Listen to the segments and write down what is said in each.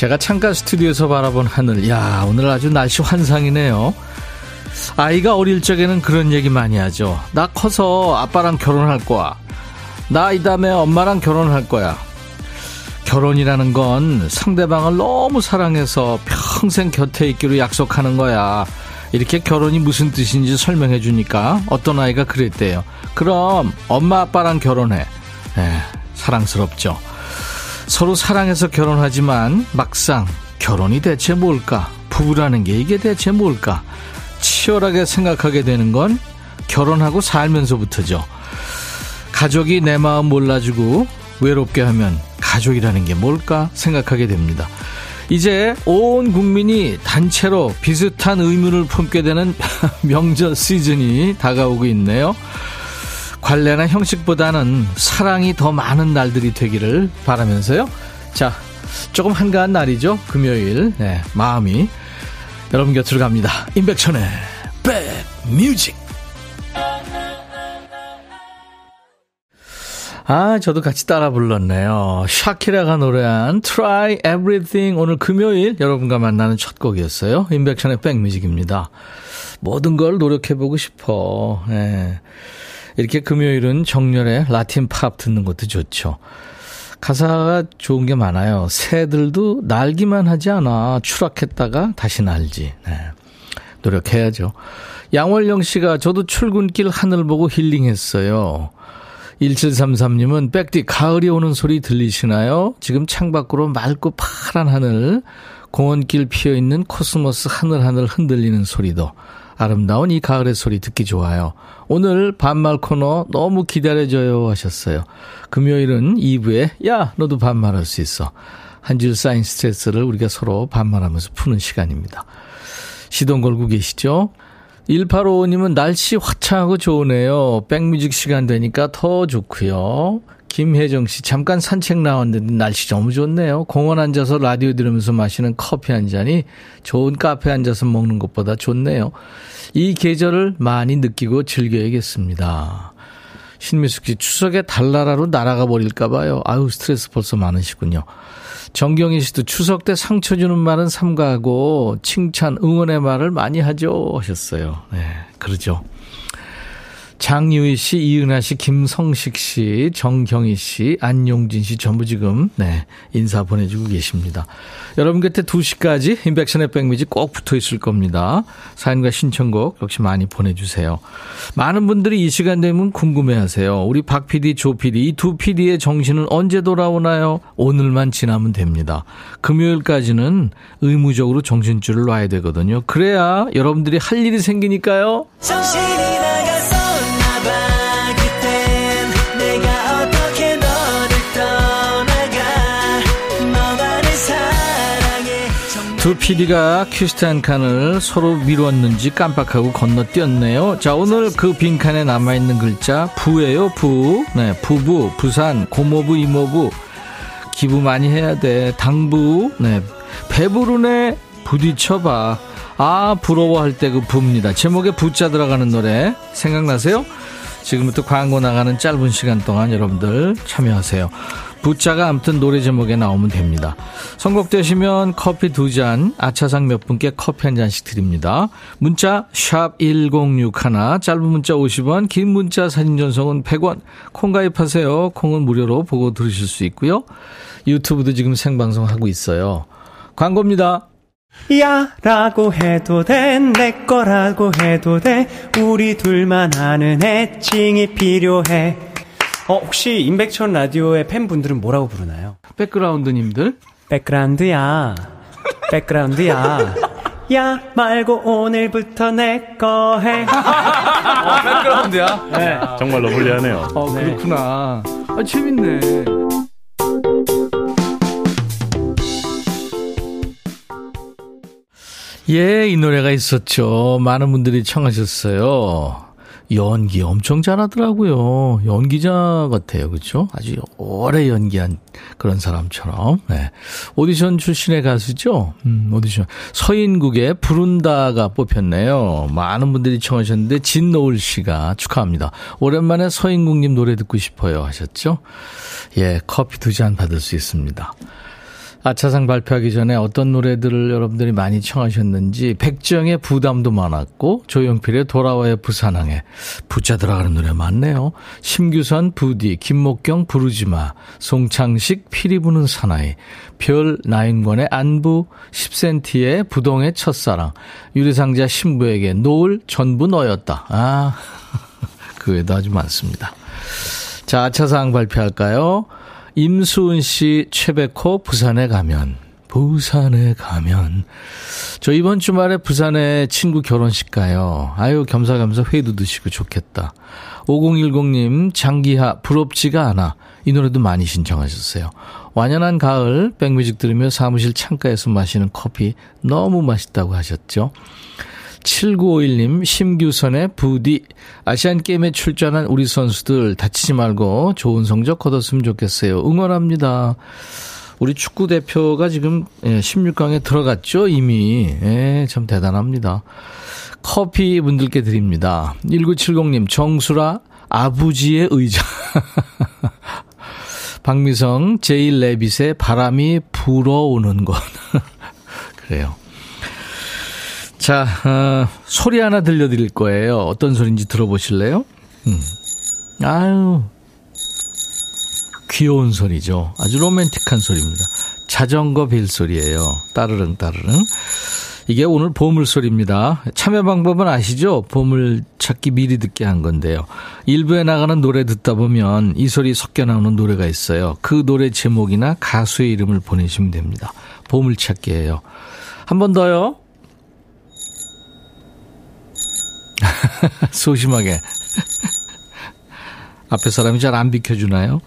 제가 창가 스튜디오에서 바라본 하늘, 야 오늘 아주 날씨 환상이네요. 아이가 어릴 적에는 그런 얘기 많이 하죠. 나 커서 아빠랑 결혼할 거야. 나 이 다음에 엄마랑 결혼할 거야. 결혼이라는 건 상대방을 너무 사랑해서 평생 곁에 있기로 약속하는 거야. 이렇게 결혼이 무슨 뜻인지 설명해 주니까 어떤 아이가 그랬대요. 그럼 엄마 아빠랑 결혼해. 에, 사랑스럽죠. 서로 사랑해서 결혼하지만 막상 결혼이 대체 뭘까? 부부라는 게 이게 대체 뭘까? 치열하게 생각하게 되는 건 결혼하고 살면서부터죠. 가족이 내 마음 몰라주고 외롭게 하면 가족이라는 게 뭘까 생각하게 됩니다. 이제 온 국민이 단체로 비슷한 의문을 품게 되는 명절 시즌이 다가오고 있네요. 관례나 형식보다는 사랑이 더 많은 날들이 되기를 바라면서요. 자, 조금 한가한 날이죠. 금요일. 네, 마음이 여러분 곁으로 갑니다. 임백천의 백뮤직. 아, 저도 같이 따라 불렀네요. 샤키라가 노래한 Try Everything 오늘 금요일 여러분과 만나는 첫 곡이었어요. 임백천의 백뮤직입니다. 모든 걸 노력해보고 싶어. 네. 이렇게 금요일은 정렬의 라틴 팝 듣는 것도 좋죠. 가사가 좋은 게 많아요. 새들도 날기만 하지 않아. 추락했다가 다시 날지. 네. 노력해야죠. 양월영 씨가 저도 출근길 하늘 보고 힐링했어요. 1733님은 백디 가을이 오는 소리 들리시나요? 지금 창밖으로 맑고 파란 하늘, 공원길 피어있는 코스모스 하늘하늘 흔들리는 소리도 아름다운 이 가을의 소리 듣기 좋아요. 오늘 반말 코너 너무 기다려져요 하셨어요. 금요일은 2부에 야 너도 반말할 수 있어. 한 주 쌓인 스트레스를 우리가 서로 반말하면서 푸는 시간입니다. 시동 걸고 계시죠? 1855님은 날씨 화창하고 좋으네요. 백뮤직 시간 되니까 더 좋고요. 김혜정 씨, 잠깐 산책 나왔는데 날씨 너무 좋네요. 공원 앉아서 라디오 들으면서 마시는 커피 한 잔이 좋은 카페 앉아서 먹는 것보다 좋네요. 이 계절을 많이 느끼고 즐겨야겠습니다. 신미숙 씨, 추석에 달나라로 날아가 버릴까봐요. 아유, 스트레스 벌써 많으시군요. 정경희 씨도 추석 때 상처 주는 말은 삼가하고 칭찬, 응원의 말을 많이 하죠. 하셨어요. 네, 그러죠. 장유희 씨, 이은하 씨, 김성식 씨, 정경희 씨, 안용진 씨 전부 지금 네 인사 보내주고 계십니다. 여러분 곁에 2시까지 인백션의 백미지 꼭 붙어 있을 겁니다. 사연과 신청곡 역시 많이 보내주세요. 많은 분들이 이 시간 되면 궁금해하세요. 우리 박 PD, 조 PD 이 두 PD의 정신은 언제 돌아오나요? 오늘만 지나면 됩니다. 금요일까지는 의무적으로 정신줄을 놔야 되거든요. 그래야 여러분들이 할 일이 생기니까요. 정신이 두 PD가 퀴스트 한 칸을 서로 미뤘는지 깜빡하고 건너뛰었네요. 자, 오늘 그 빈칸에 남아있는 글자, 부예요, 부. 네, 부부, 부산, 고모부, 이모부. 기부 많이 해야 돼. 당부, 네. 배부르네, 부딪혀봐. 아, 부러워할 때 그 부입니다. 제목에 부자 들어가는 노래. 생각나세요? 지금부터 광고 나가는 짧은 시간 동안 여러분들 참여하세요. 부자가 아무튼 노래 제목에 나오면 됩니다. 선곡되시면 커피 두 잔, 아차상 몇 분께 커피 한 잔씩 드립니다. 문자 1061, 짧은 문자 50원, 긴 문자 사진 전송은 100원. 콩 가입하세요. 콩은 무료로 보고 들으실 수 있고요. 유튜브도 지금 생방송 하고 있어요. 광고입니다. 야 라고 해도 돼 내 거라고 해도 돼 우리 둘만 아는 애칭이 필요해 어, 혹시 임백천 라디오의 팬분들은 뭐라고 부르나요? 백그라운드님들? 백그라운드야. 백그라운드야. 야 말고 오늘부터 내 거 해. 어, 백그라운드야? 네. 정말로 불리하네요. 어, 네. 그렇구나. 아, 재밌네. 예, 이 노래가 있었죠. 많은 분들이 청하셨어요. 연기 엄청 잘하더라고요. 연기자 같아요. 그렇죠? 아주 오래 연기한 그런 사람처럼. 네. 오디션 출신의 가수죠. 음, 오디션. 서인국의 부른다가 뽑혔네요. 많은 분들이 청하셨는데 진노을 씨가 축하합니다. 오랜만에 서인국님 노래 듣고 싶어요 하셨죠? 예, 커피 두 잔 받을 수 있습니다. 아차상 발표하기 전에 어떤 노래들을 여러분들이 많이 청하셨는지 백정의 부담도 많았고 조용필의 돌아와의 부산항에 부자 들어가는 노래 많네요. 심규선 부디 김목경 부르지마 송창식 피리 부는 사나이 별 나인권의 안부 10cm의 부동의 첫사랑 유리상자 신부에게 노을 전부 너였다. 아, 그 외에도 아주 많습니다. 자, 아차상 발표할까요? 임수은 씨, 최백호, 부산에 가면. 부산에 가면. 저 이번 주말에 부산에 친구 결혼식 가요. 아유, 겸사겸사 회도 드시고 좋겠다. 5010님, 장기하, 부럽지가 않아. 이 노래도 많이 신청하셨어요. 완연한 가을, 백뮤직 들으며 사무실 창가에서 마시는 커피 너무 맛있다고 하셨죠. 7951님, 심규선의 부디, 아시안게임에 출전한 우리 선수들 다치지 말고 좋은 성적 거뒀으면 좋겠어요. 응원합니다. 우리 축구 대표가 지금 16강에 예, 들어갔죠, 이미. 예, 참 대단합니다. 커피 분들께 드립니다. 1970님, 정수라, 아부지의 의자. 박미성, 제일 레빗의 바람이 불어오는 것. 그래요. 자, 어, 소리 하나 들려드릴 거예요. 어떤 소리인지 들어보실래요? 음. 아유, 귀여운 소리죠. 아주 로맨틱한 소리입니다. 자전거 벨 소리예요. 따르릉 따르릉. 이게 오늘 보물 소리입니다. 참여 방법은 아시죠? 보물 찾기 미리 듣게 한 건데요. 일부에 나가는 노래 듣다 보면 이 소리 섞여 나오는 노래가 있어요. 그 노래 제목이나 가수의 이름을 보내시면 됩니다. 보물 찾기예요. 한 번 더요. 소심하게. 앞에 사람이 잘 안 비켜주나요?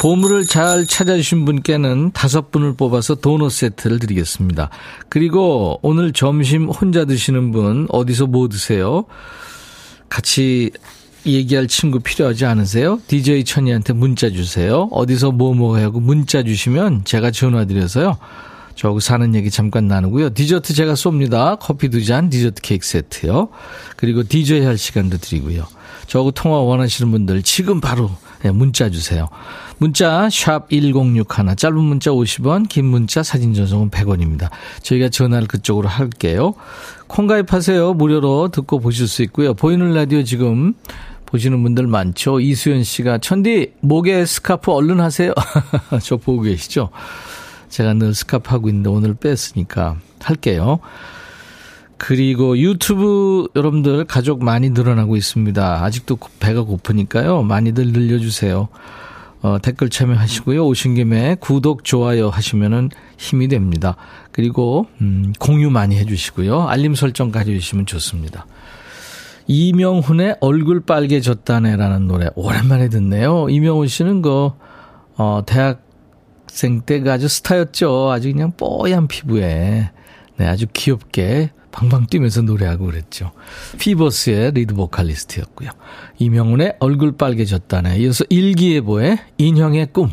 보물을 잘 찾아주신 분께는 다섯 분을 뽑아서 도넛 세트를 드리겠습니다. 그리고 오늘 점심 혼자 드시는 분 어디서 뭐 드세요? 같이 얘기할 친구 필요하지 않으세요? DJ 천이한테 문자 주세요. 어디서 뭐뭐 하고 문자 주시면 제가 전화 드려서요. 저하고 사는 얘기 잠깐 나누고요. 디저트 제가 쏩니다. 커피 두 잔, 디저트 케이크 세트요. 그리고 디저이 할 시간도 드리고요. 저하고 통화 원하시는 분들 지금 바로 네, 문자 주세요. 문자 샵 1061, 짧은 문자 50원, 긴 문자 사진 전송은 100원입니다. 저희가 전화를 그쪽으로 할게요. 콩 가입하세요. 무료로 듣고 보실 수 있고요. 보이는 라디오 지금 보시는 분들 많죠. 이수연 씨가 천디 목에 스카프 얼른 하세요. 저 보고 계시죠? 제가 늘 스카프 하고 있는데 오늘 뺐으니까 할게요. 그리고 유튜브 여러분들 가족 많이 늘어나고 있습니다. 아직도 배가 고프니까요. 많이들 늘려주세요. 어, 댓글 참여하시고요. 오신 김에 구독, 좋아요 하시면은 힘이 됩니다. 그리고, 음, 공유 많이 해주시고요. 알림 설정까지 해주시면 좋습니다. 이명훈의 얼굴 빨개졌다네라는 노래 오랜만에 듣네요. 이명훈 씨는 그, 어, 대학 학생 때가 아주 스타였죠. 아주 그냥 뽀얀 피부에. 네, 아주 귀엽게 방방 뛰면서 노래하고 그랬죠. 피버스의 리드 보컬리스트였고요. 이명훈의 얼굴 빨개졌다네. 이어서 일기예보의 인형의 꿈.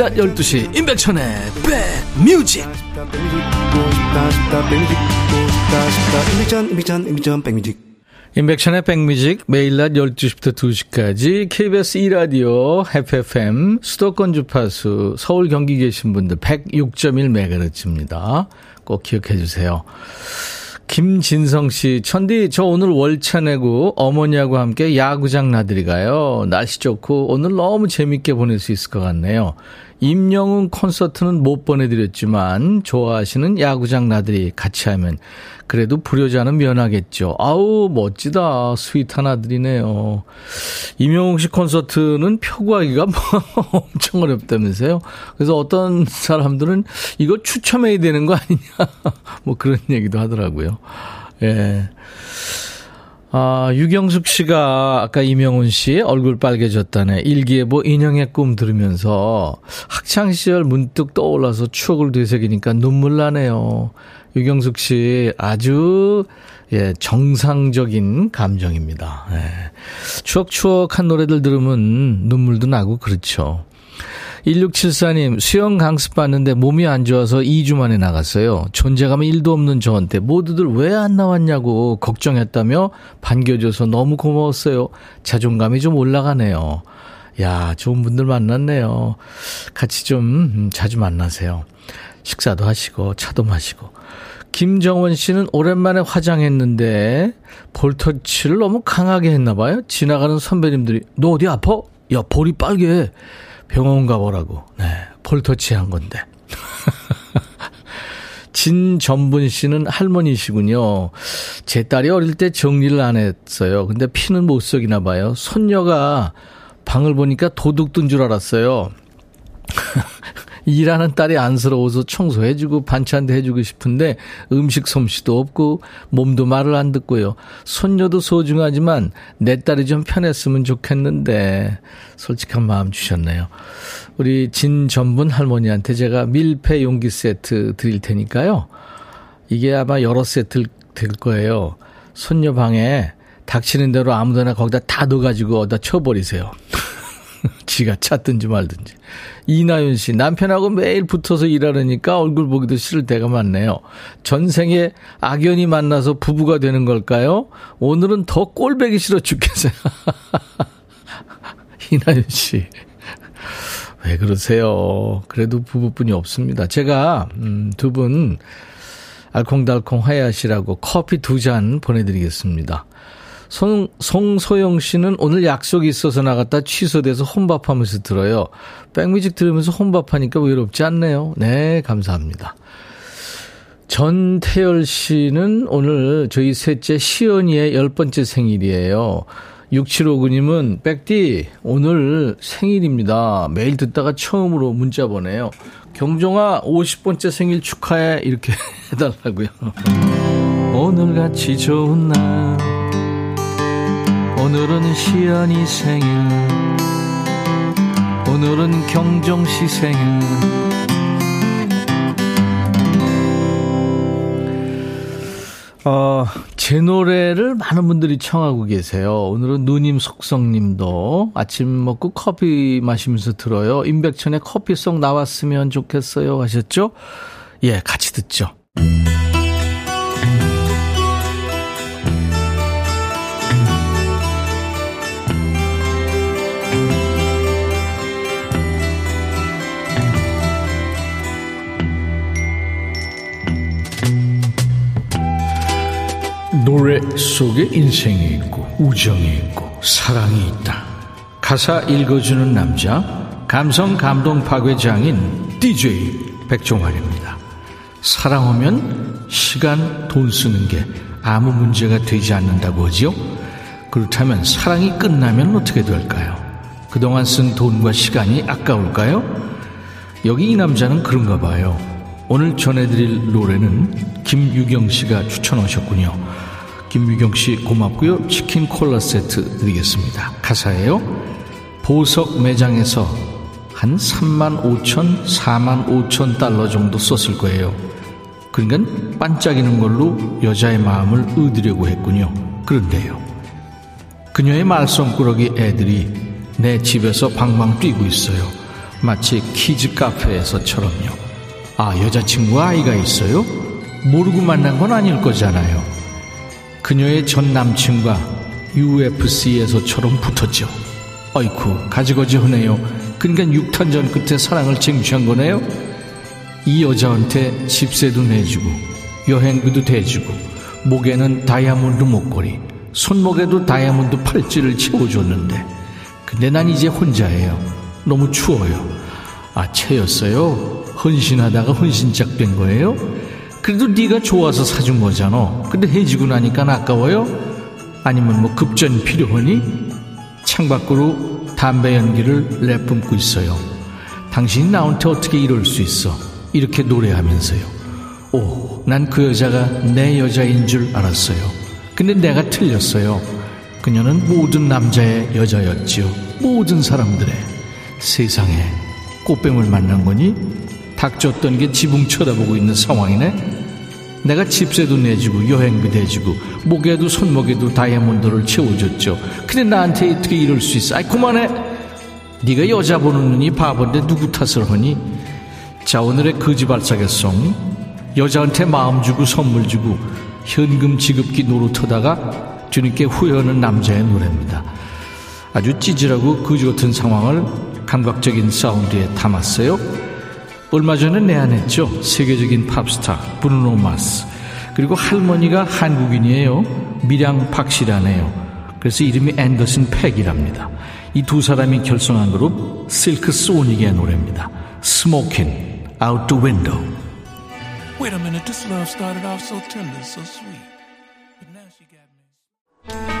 낮 12시 임백천의 백뮤직 임백천의 백뮤직 매일 낮 12시부터 2시까지 KBS 2라디오 FFM 수도권 주파수 서울 경기 계신 분들 106.1MHz입니다. 꼭 기억해 주세요. 김진성 씨, 천디, 저 오늘 월차 내고 어머니하고 함께 야구장 나들이 가요. 날씨 좋고 오늘 너무 재밌게 보낼 수 있을 것 같네요. 임영웅 콘서트는 못 보내드렸지만 좋아하시는 야구장 나들이 같이 하면 그래도 불효자는 면하겠죠. 아우 멋지다. 스윗한 아들이네요. 임영웅 씨 콘서트는 표 구하기가 뭐 엄청 어렵다면서요. 그래서 어떤 사람들은 이거 추첨해야 되는 거 아니냐. 뭐 그런 얘기도 하더라고요. 예. 아, 유경숙 씨가 아까 이명훈 씨 얼굴 빨개졌다네. 일기예보 인형의 꿈 들으면서 학창시절 문득 떠올라서 추억을 되새기니까 눈물 나네요. 유경숙 씨 아주 예, 정상적인 감정입니다. 예. 추억추억한 노래들 들으면 눈물도 나고 그렇죠. 1674님, 수영 강습 받는데 몸이 안 좋아서 2주 만에 나갔어요. 존재감이 1도 없는 저한테 모두들 왜 안 나왔냐고 걱정했다며 반겨줘서 너무 고마웠어요. 자존감이 좀 올라가네요. 야, 좋은 분들 만났네요. 같이 좀 음, 자주 만나세요. 식사도 하시고, 차도 마시고. 김정원 씨는 오랜만에 화장했는데 볼터치를 너무 강하게 했나 봐요. 지나가는 선배님들이 너 어디 아파? 야 볼이 빨개. 병원 가보라고. 네, 폴터치 한 건데. 진전분 씨는 할머니시군요. 제 딸이 어릴 때 정리를 안 했어요. 근데 피는 못 속이나 봐요. 손녀가 방을 보니까 도둑 든 줄 알았어요. 일하는 딸이 안쓰러워서 청소해주고 반찬도 해주고 싶은데 음식 솜씨도 없고 몸도 말을 안 듣고요. 손녀도 소중하지만 내 딸이 좀 편했으면 좋겠는데 솔직한 마음 주셨네요. 우리 진전분 할머니한테 제가 밀폐 용기 세트 드릴 테니까요. 이게 아마 여러 세트 될 거예요. 손녀 방에 닥치는 대로 아무데나 거기다 다 넣어가지고 어디다 쳐버리세요. 지가 찾든지 말든지. 이나윤 씨, 남편하고 매일 붙어서 일하려니까 얼굴 보기도 싫을 때가 많네요. 전생에 악연이 만나서 부부가 되는 걸까요? 오늘은 더 꼴배기 싫어 죽겠어요. 이나윤 씨. 왜 그러세요? 그래도 부부뿐이 없습니다. 제가, 음, 두 분, 알콩달콩 하야시라고 커피 두 잔 보내드리겠습니다. 송, 송소영 씨는 오늘 약속이 있어서 나갔다 취소돼서 혼밥하면서 들어요. 백뮤직 들으면서 혼밥하니까 외롭지 않네요. 네, 감사합니다. 전태열 씨는 오늘 저희 셋째 시연이의 열 번째 생일이에요. 6759님은 백디 오늘 생일입니다. 매일 듣다가 처음으로 문자 보내요. 경종아 50번째 생일 축하해 이렇게 해달라고요. 오늘같이 좋은 날 오늘은 시연이 생일 오늘은 경정씨 생일 어, 제 노래를 많은 분들이 청하고 계세요. 오늘은 누님 속성님도 아침 먹고 커피 마시면서 들어요. 임백천의 커피송 나왔으면 좋겠어요 하셨죠? 예, 같이 듣죠. 노래 속에 인생이 있고 우정이 있고 사랑이 있다. 가사 읽어주는 남자 감성 감동 파괴장인 DJ 백종환입니다. 사랑하면 시간 돈 쓰는 게 아무 문제가 되지 않는다고 하지요? 그렇다면 사랑이 끝나면 어떻게 될까요? 그동안 쓴 돈과 시간이 아까울까요? 여기 이 남자는 그런가 봐요. 오늘 전해드릴 노래는 김유경 씨가 추천하셨군요. 김미경 씨 고맙고요. 치킨 콜라 세트 드리겠습니다. 가사예요. 보석 매장에서 한 3만 5천, 4만 5천 달러 정도 썼을 거예요. 그러니까 반짝이는 걸로 여자의 마음을 얻으려고 했군요. 그런데요. 그녀의 말썽꾸러기 애들이 내 집에서 방방 뛰고 있어요. 마치 키즈 카페에서처럼요. 아, 여자친구 아이가 있어요? 모르고 만난 건 아닐 거잖아요. 그녀의 전 남친과 UFC에서처럼 붙었죠. 어이쿠, 가지거지 하네요. 그러니까 6탄전 끝에 사랑을 쟁취한 거네요? 이 여자한테 집세도 내주고, 여행비도 대주고, 목에는 다이아몬드 목걸이, 손목에도 다이아몬드 팔찌를 채워줬는데, 근데 난 이제 혼자예요. 너무 추워요. 아, 채였어요? 헌신하다가 헌신짝 된 거예요? 그래도 네가 좋아서 사준 거잖아. 근데 해지고 나니까 아까워요? 아니면 뭐 급전 필요하니? 창밖으로 담배 연기를 내뿜고 있어요. 당신이 나한테 어떻게 이럴 수 있어? 이렇게 노래하면서요. 오, 난 그 여자가 내 여자인 줄 알았어요. 근데 내가 틀렸어요. 그녀는 모든 남자의 여자였지요. 모든 사람들의 세상에 꽃뱀을 만난 거니 닥쳤던 게 지붕 쳐다보고 있는 상황이네. 내가 집세도 내주고 여행비 대주고 목에도 손목에도 다이아몬드를 채워줬죠. 근데 나한테 어떻게 이럴 수 있어? 아이 그만해. 네가 여자 보는 눈이 바본데 누구 탓을 하니? 자 오늘의 거지발사계송 여자한테 마음 주고 선물 주고 현금 지급기 노릇하다가 주님께 후회하는 남자의 노래입니다. 아주 찌질하고 거지 같은 상황을 감각적인 사운드에 담았어요. 얼마 전에 내한했죠. 세계적인 팝스타 브루노 마스. 그리고 할머니가 한국인이에요. 밀양 박씨라네요. 그래서 이름이 앤더슨 팩이랍니다. 이 두 사람이 결성한 그룹 실크 소닉의 노래입니다. 스모킨 Out the Window. Wait a minute, this love started off so tender, so sweet. But now she got me.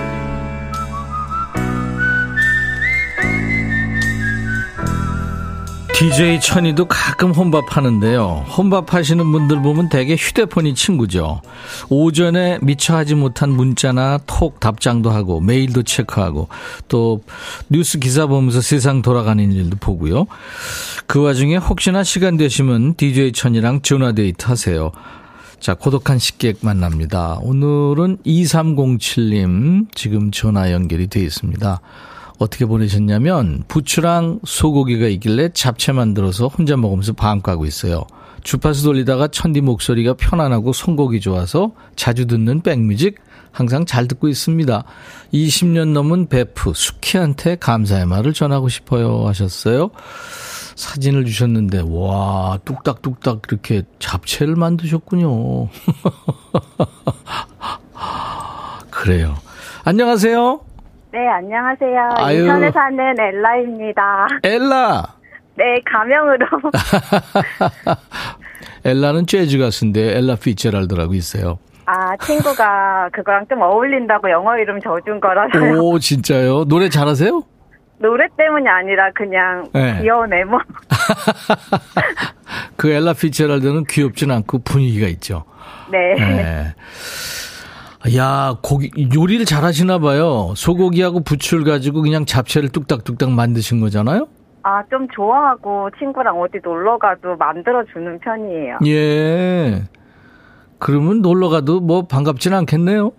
DJ 천이도 가끔 혼밥 하는데요. 혼밥 하시는 분들 보면 대개 휴대폰이 친구죠. 오전에 미처 하지 못한 문자나 톡 답장도 하고 메일도 체크하고 또 뉴스 기사 보면서 세상 돌아가는 일도 보고요. 그 와중에 혹시나 시간 되시면 DJ 천이랑 전화 데이트 하세요. 자, 고독한 식객 만납니다. 오늘은 2307님 지금 전화 연결이 되어 있습니다. 어떻게 보내셨냐면 부추랑 소고기가 있길래 잡채 만들어서 혼자 먹으면서 방 까고 있어요. 주파수 돌리다가 천디 목소리가 편안하고 선곡이 좋아서 자주 듣는 백뮤직 항상 잘 듣고 있습니다. 20년 넘은 베프 수키한테 감사의 말을 전하고 싶어요 하셨어요. 사진을 주셨는데 와 뚝딱뚝딱 이렇게 잡채를 만드셨군요. 그래요. 안녕하세요. 네, 안녕하세요. 아유. 인천에 사는 엘라입니다. 엘라. 네, 가명으로. 엘라는 재즈 가수인데 엘라 피처랄드라고 있어요. 아, 친구가 그거랑 좀 어울린다고 영어 이름 져준 거라서요. 오 진짜요? 노래 잘하세요? 노래 때문이 아니라 그냥 네. 귀여운 애모. 그 엘라 피처랄드는 귀엽진 않고 분위기가 있죠. 네. 네. 야, 고기, 요리를 잘 하시나 봐요. 소고기하고 부추를 가지고 그냥 잡채를 뚝딱뚝딱 만드신 거잖아요? 아, 좀 좋아하고 친구랑 어디 놀러 가도 만들어주는 편이에요. 예. 그러면 놀러 가도 뭐 반갑진 않겠네요?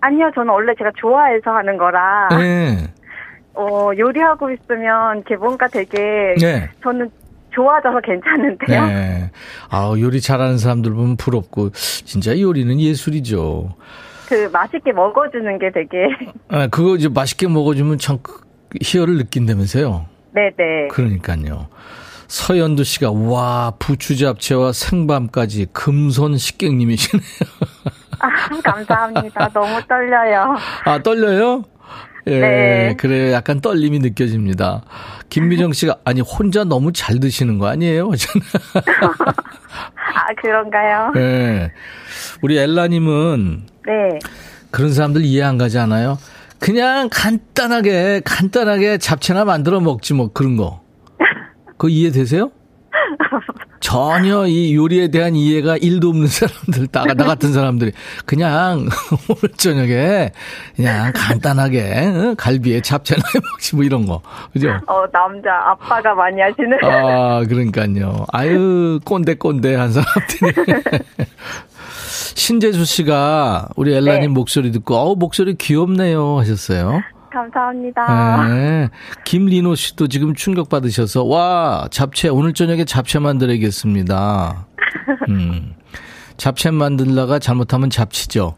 아니요, 저는 원래 제가 좋아해서 하는 거라, 네. 어, 요리하고 있으면 기분가 되게, 네. 저는 좋아져서 괜찮은데요. 네. 아 요리 잘하는 사람들 보면 부럽고, 진짜 요리는 예술이죠. 그 맛있게 먹어주는 게 되게, 아, 그거 이제 맛있게 먹어주면 참 그- 희열을 느낀다면서요? 네네. 그러니까요. 서연두 씨가 와 부추 잡채와 생밤까지 금손 식객님이시네요. 아, 감사합니다. 너무 떨려요. 아 떨려요? 예, 네. 그래 약간 떨림이 느껴집니다. 김미정 씨가 아니 혼자 너무 잘 드시는 거 아니에요? 아, 그런가요? 예. 우리 엘라님은 네. 그런 사람들 이해 안 가지 않아요? 그냥 간단하게 간단하게 잡채나 만들어 먹지 뭐 그런 거. 그거 이해되세요? 전혀 이 요리에 대한 이해가 1도 없는 사람들, 나, 나 같은 사람들이 그냥 오늘 저녁에 그냥 간단하게 어? 갈비에 잡채나 해 먹지 뭐 이런 거. 그죠? 어, 남자, 아빠가 많이 하시는. 아, 그러니까요. 아유, 꼰대, 꼰대 한 사람들이. 신재수 씨가 우리 엘라님 네. 목소리 듣고, 어우, 목소리 귀엽네요 하셨어요. 감사합니다. 네. 김리노 씨도 지금 충격받으셔서, 와, 잡채, 오늘 저녁에 잡채 만들어야겠습니다. 음. 잡채 만들다가 잘못하면 잡치죠.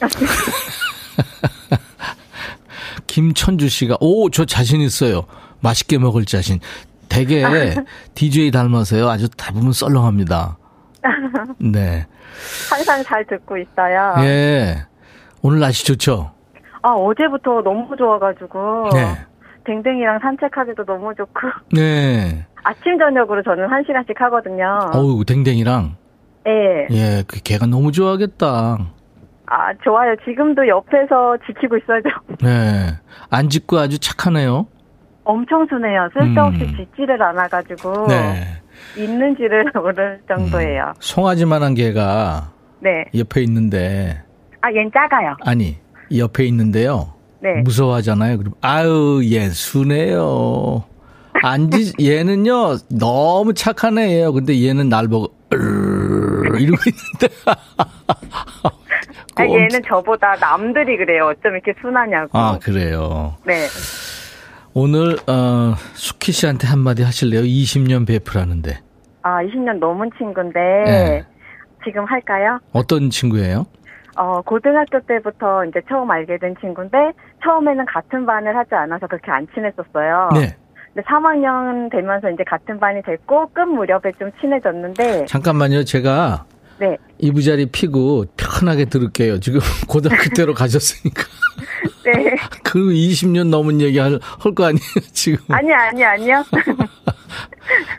김천주 씨가, 오, 저 자신 있어요. 맛있게 먹을 자신. 되게 DJ 닮아서요. 아주 대부분 썰렁합니다. 네. 항상 잘 듣고 있어요. 예. 오늘 날씨 좋죠? 아, 어제부터 너무 좋아가지고. 네. 댕댕이랑 산책하기도 너무 좋고. 네. 아침, 저녁으로 저는 한 시간씩 하거든요. 어우, 댕댕이랑. 예. 예, 그 걔가 너무 좋아하겠다. 아, 좋아요. 지금도 옆에서 지키고 있어요. 네. 안 짖고 아주 착하네요. 엄청 순해요. 쓸데없이 음. 짖지를 않아가지고. 네. 있는지를 모를 정도예요. 송아지만한 개가 네. 옆에 있는데, 아, 얜 작아요. 아니, 옆에 있는데요. 네. 무서워하잖아요. 그럼, 아유, 얘 순해요. 안 짖, 얘는요, 너무 착한 애예요. 근데 얘는 날 보고, 으르르 이러고 있는데. 아, 얘는 저보다 남들이 그래요. 어쩜 이렇게 순하냐고. 아, 그래요. 네. 오늘, 어, 수키 씨한테 한마디 하실래요? 20년 베프라는데. 아, 20년 넘은 친구인데. 네. 지금 할까요? 어떤 친구예요? 어, 고등학교 때부터 이제 처음 알게 된 친구인데, 처음에는 같은 반을 하지 않아서 그렇게 안 친했었어요. 네. 근데 3학년 되면서 이제 같은 반이 됐고, 끝 무렵에 좀 친해졌는데, 잠깐만요. 제가 네. 이부자리 피고 편하게 들을게요. 지금 고등학교 때로 가셨으니까. 네. 그 20년 넘은 얘기 할, 할거 아니에요, 지금. 아니, 아니, 아니요.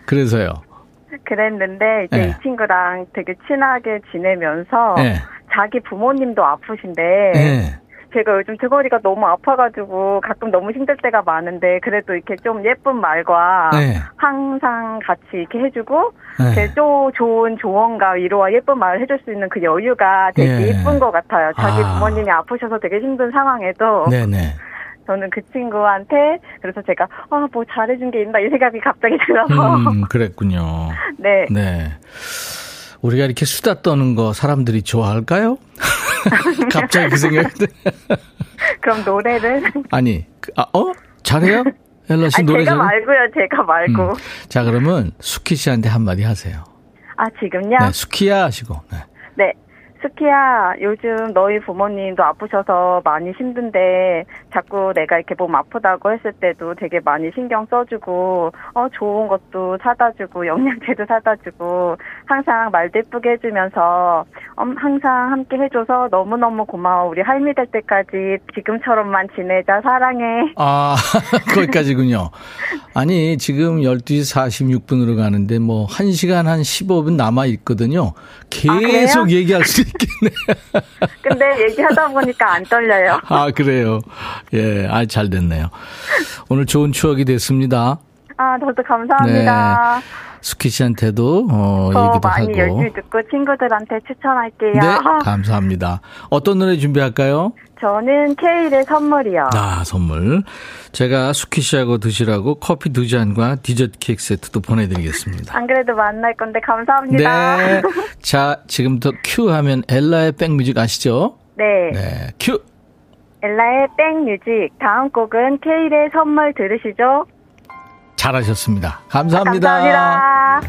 그래서요. 그랬는데, 이제 네. 이 친구랑 되게 친하게 지내면서, 네. 자기 부모님도 아프신데, 네. 제가 요즘 등허리가 너무 아파가지고 가끔 너무 힘들 때가 많은데 그래도 이렇게 좀 예쁜 말과 네. 항상 같이 이렇게 해주고 네. 또 좋은 조언과 위로와 예쁜 말을 해줄 수 있는 그 여유가 되게 예. 예쁜 것 같아요. 자기 아. 부모님이 아프셔서 되게 힘든 상황에도 네네. 저는 그 친구한테 그래서 제가 아 뭐 잘해준 게 있나 이 생각이 갑자기 들어서 음, 그랬군요. 네 네. 우리가 이렇게 수다 떠는 거 사람들이 좋아할까요? 갑자기 그 생각이 드 그럼 노래를 아니, 그- 아, 어? 잘해요? 엘라 씨 아니 노래 제가 잘해? 말고요 제가 말고 음. 자, 그러면 수키 씨한테 한마디 하세요. 아 지금요 네, 수키야 하시고. 네. 네. 스키야, 요즘 너희 부모님도 아프셔서 많이 힘든데, 자꾸 내가 이렇게 몸 아프다고 했을 때도 되게 많이 신경 써주고, 어, 좋은 것도 사다 주고, 영양제도 사다 주고, 항상 말도 예쁘게 해주면서, 음, 항상 함께 해줘서 너무너무 고마워. 우리 할미 될 때까지 지금처럼만 지내자. 사랑해. 아, 거기까지군요. 아니, 지금 12시 46분으로 가는데 뭐 1시간 한 15분 남아 있거든요. 계속 그래요? 얘기할 수 있겠네. 근데 얘기하다 보니까 안 떨려요. 아, 그래요. 예, 아, 잘 됐네요. 오늘 좋은 추억이 됐습니다. 아, 저도 감사합니다. 수키 씨한테도, 어, 더 얘기도 많이 하고. 열심히 듣고 친구들한테 추천할게요. 네, 감사합니다. 어떤 노래 준비할까요? 저는 케일의 선물이요. 아, 선물. 제가 수키 씨하고 드시라고 커피 두 잔과 디저트 케이크 세트도 보내드리겠습니다. 안 그래도 만날 건데 감사합니다. 네. 자, 지금부터 큐 하면 엘라의 백뮤직 아시죠? 네. 네. 큐! 엘라의 백뮤직 다음 곡은 케일의 선물 들으시죠? 잘하셨습니다. 감사합니다. 감사합니다.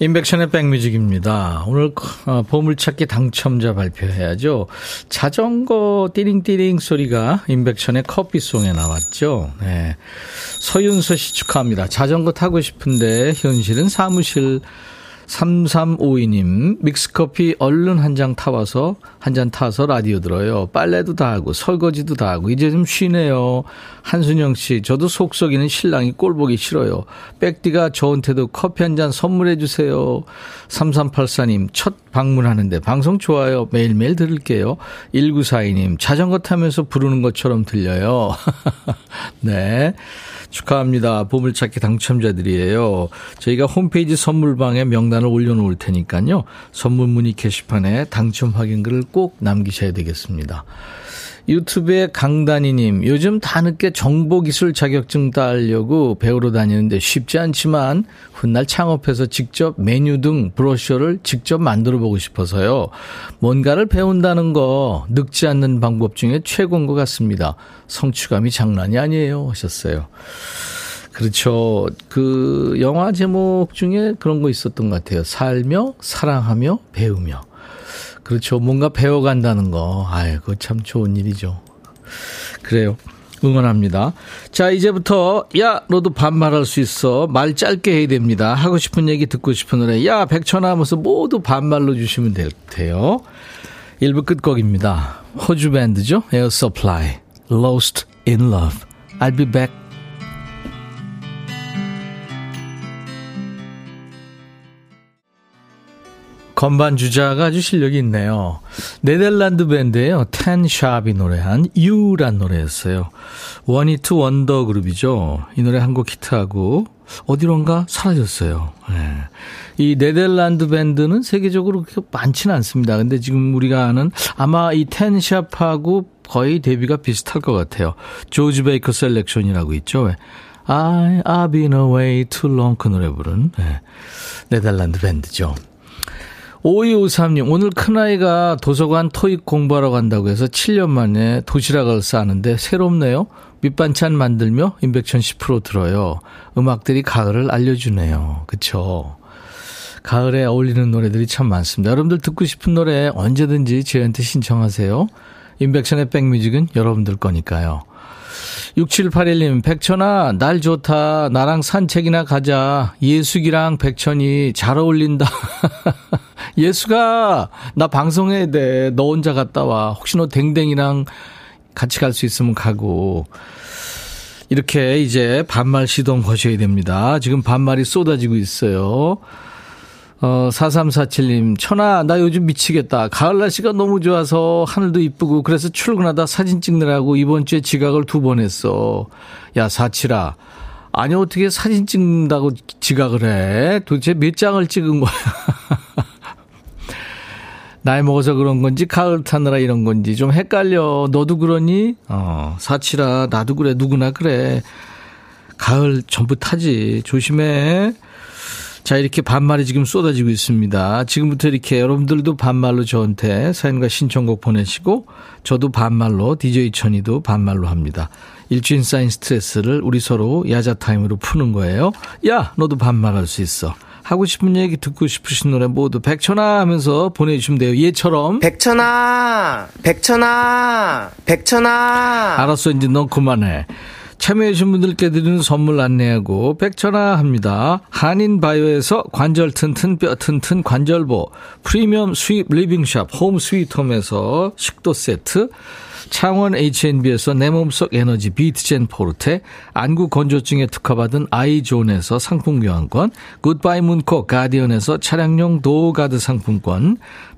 인백션의 백뮤직입니다. 오늘 어, 보물찾기 당첨자 발표해야죠. 자전거 띠링띠링 소리가 인백션의 커피송에 나왔죠. 네. 서윤서 씨 축하합니다. 자전거 타고 싶은데 현실은 사무실 3352님, 믹스커피 얼른 한 잔 타와서, 한 잔 타서 라디오 들어요. 빨래도 다 하고, 설거지도 다 하고, 이제 좀 쉬네요. 한순영 씨, 저도 속 썩이는 신랑이 꼴 보기 싫어요. 백디가 저한테도 커피 한 잔 선물해 주세요. 3384님, 첫 방문하는데 방송 좋아요. 매일매일 들을게요. 1942님, 자전거 타면서 부르는 것처럼 들려요. 네. 축하합니다. 보물찾기 당첨자들이에요. 저희가 홈페이지 선물방에 명단을 올려놓을 테니까요. 선물 문의 게시판에 당첨 확인글을 꼭 남기셔야 되겠습니다. 유튜브에 강다니님, 요즘 다 늦게 정보기술 자격증 따려고 배우러 다니는데 쉽지 않지만 훗날 창업해서 직접 메뉴 등 브로셔를 직접 만들어 보고 싶어서요. 뭔가를 배운다는 거 늙지 않는 방법 중에 최고인 것 같습니다. 성취감이 장난이 아니에요. 하셨어요. 그렇죠. 그 영화 제목 중에 그런 거 있었던 것 같아요. 살며, 사랑하며, 배우며. 그렇죠. 뭔가 배워간다는 거. 그거 참 좋은 일이죠. 그래요. 응원합니다. 자, 이제부터, 야, 너도 반말할 수 있어. 말 짧게 해야 됩니다. 하고 싶은 얘기 듣고 싶은 노래. 야, 백천아 하면서 모두 반말로 주시면 돼요. 1부 끝곡입니다. 호주 밴드죠. Air Supply. Lost in Love. I'll be back. 건반 주자가 아주 실력이 있네요. 네덜란드 밴드예요. 텐샵이 노래한 유란 노래였어요. 원이투 원더 그룹이죠. 이 노래 한 곡 히트하고 어디론가 사라졌어요. 네. 이 네덜란드 밴드는 세계적으로 그렇게 많지는 않습니다. 근데 지금 우리가 아는 아마 이 텐샵하고 거의 데뷔가 비슷할 것 같아요. 조지 베이커 셀렉션이라고 있죠. I, I've been away too long 그 노래 부른 네. 네덜란드 밴드죠. 5253님, 오늘 큰아이가 도서관 토익 공부하러 간다고 해서 7년 만에 도시락을 싸는데 새롭네요. 밑반찬 만들며 임백천 10% 들어요. 음악들이 가을을 알려주네요. 그쵸? 가을에 어울리는 노래들이 참 많습니다. 여러분들 듣고 싶은 노래 언제든지 저희한테 신청하세요. 임백천의 백뮤직은 여러분들 거니까요. 6781님, 백천아, 날 좋다. 나랑 산책이나 가자. 예숙이랑 백천이 잘 어울린다. 예수가, 나 방송해야 돼. 너 혼자 갔다 와. 혹시 너 댕댕이랑 같이 갈 수 있으면 가고. 이렇게 이제 반말 시동 거셔야 됩니다. 지금 반말이 쏟아지고 있어요. 어, 4347님, 천아, 나 요즘 미치겠다. 가을 날씨가 너무 좋아서 하늘도 이쁘고, 그래서 출근하다 사진 찍느라고 이번 주에 지각을 두 번 했어. 야, 사칠아. 아니, 어떻게 사진 찍는다고 지각을 해? 도대체 몇 장을 찍은 거야? 나이 먹어서 그런 건지, 가을 타느라 이런 건지 좀 헷갈려. 너도 그러니? 어, 사칠아, 나도 그래. 누구나 그래. 가을 전부 타지. 조심해. 자, 이렇게 반말이 지금 쏟아지고 있습니다. 지금부터 이렇게 여러분들도 반말로 저한테 사연과 신청곡 보내시고, 저도 반말로, DJ 천이도 반말로 합니다. 일주일 쌓인 스트레스를 우리 서로 야자타임으로 푸는 거예요. 야, 너도 반말할 수 있어. 하고 싶은 얘기 듣고 싶으신 노래 모두 백천아 하면서 보내주시면 돼요. 얘처럼. 백천아, 백천아, 백천아. 알았어, 이제 넌 그만해. 참여해주신 분들께 드리는 선물 안내하고 백천화 합니다. 한인바이오에서 관절 튼튼 뼈 튼튼 관절보 프리미엄 수입 리빙샵 홈 스위트홈에서 식도 세트 창원 H&B에서 내 몸속 에너지 비트젠 포르테, 안구 건조증에 특허받은 아이존에서 상품 교환권, 굿바이 문콕 가디언에서 차량용 door guard 상품권,